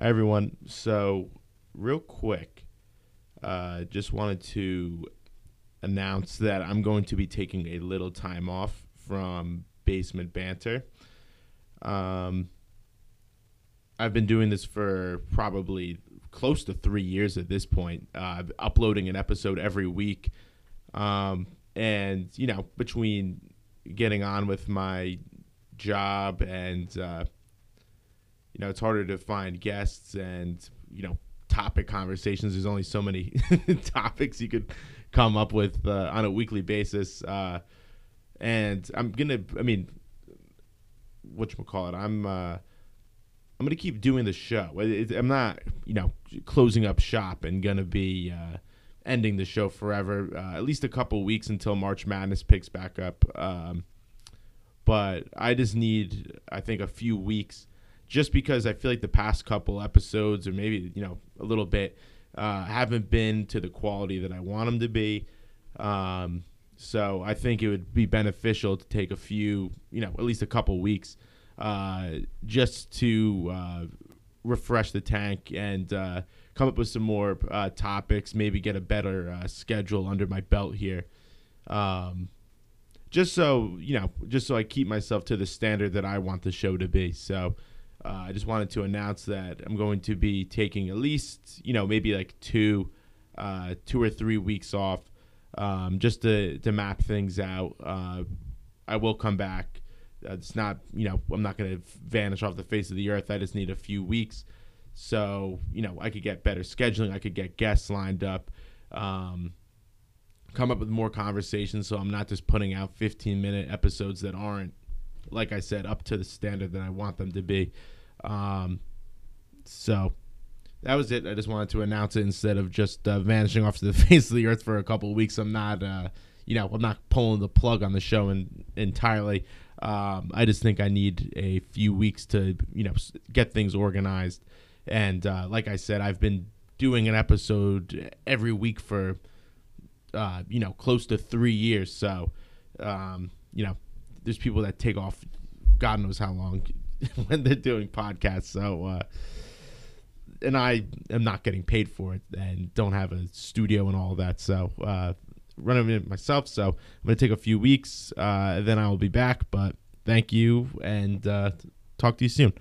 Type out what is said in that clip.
Hi, everyone. So, real quick, uh, just wanted to announce that I'm going to be taking a little time off from Basement Banter. Um, I've been doing this for probably close to three years at this point, uh, uploading an episode every week. Um, and, you know, between getting on with my job and, uh, you know, it's harder to find guests and, you know, topic conversations. There's only so many topics you could come up with uh, on a weekly basis. Uh, and I'm to, I mean, what you call it? I'm, uh, I'm gonna keep doing the show. I'm not, you know, closing up shop and gonna be uh, ending the show forever. Uh, at least a couple weeks until March Madness picks back up. Um, but I just need, I think, a few weeks, just because I feel like the past couple episodes, or maybe you know, a little bit, uh, haven't been to the quality that I want them to be. Um, so I think it would be beneficial to take a few, you know, at least a couple weeks uh, just to uh, refresh the tank and uh, come up with some more uh, topics, maybe get a better uh, schedule under my belt here. Um, just so, you know, just so I keep myself to the standard that I want the show to be. So uh, I just wanted to announce that I'm going to be taking at least, you know, maybe like two, two or three weeks off um, just to, to map things out. I will come back it's not, you know, I'm not going to vanish off the face of the earth. I just need a few weeks. So, you know, I could get better scheduling. I could get guests lined up, um, come up with more conversations. So I'm not just putting out 15 minute episodes that aren't, like I said, up to the standard that I want them to be. Um, so that was it. I just wanted to announce it instead of just uh, vanishing off to the face of the earth for a couple weeks. I'm not, uh, you know, I'm not pulling the plug on the show in, entirely. Um, I just think I need a few weeks to, you know, get things organized. And uh, like I said, I've been doing an episode every week for, uh, you know, close to three years. So, um, you know, there's people that take off, God knows how long, when they're doing podcasts. So, uh, and I am not getting paid for it and don't have a studio and all that. So, uh, running it myself. So I'm going to take a few weeks. Uh, then I will be back. But thank you and uh, talk to you soon.